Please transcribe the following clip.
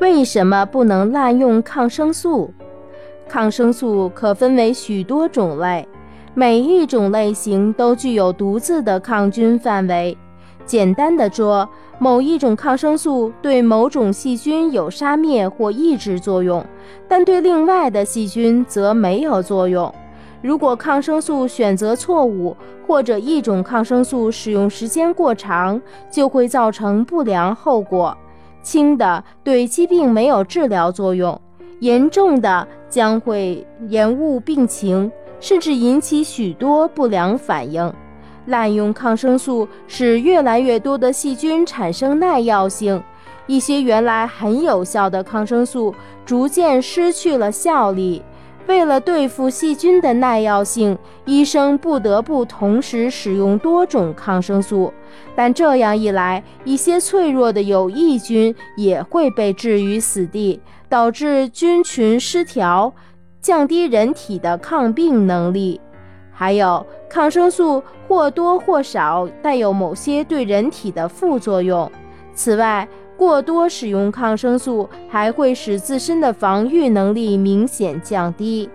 为什么不能滥用抗生素？抗生素可分为许多种类，每一种类型都具有独自的抗菌范围。简单的说，某一种抗生素对某种细菌有杀灭或抑制作用，但对另外的细菌则没有作用。如果抗生素选择错误，或者一种抗生素使用时间过长，就会造成不良后果。轻的对疾病没有治疗作用，严重的将会延误病情，甚至引起许多不良反应。滥用抗生素使越来越多的细菌产生耐药性，一些原来很有效的抗生素逐渐失去了效力。为了对付细菌的耐药性，医生不得不同时使用多种抗生素。但这样一来，一些脆弱的有益菌也会被置于死地，导致菌群失调，降低人体的抗病能力。还有，抗生素或多或少带有某些对人体的副作用。此外，过多使用抗生素还会使自身的防御能力明显降低。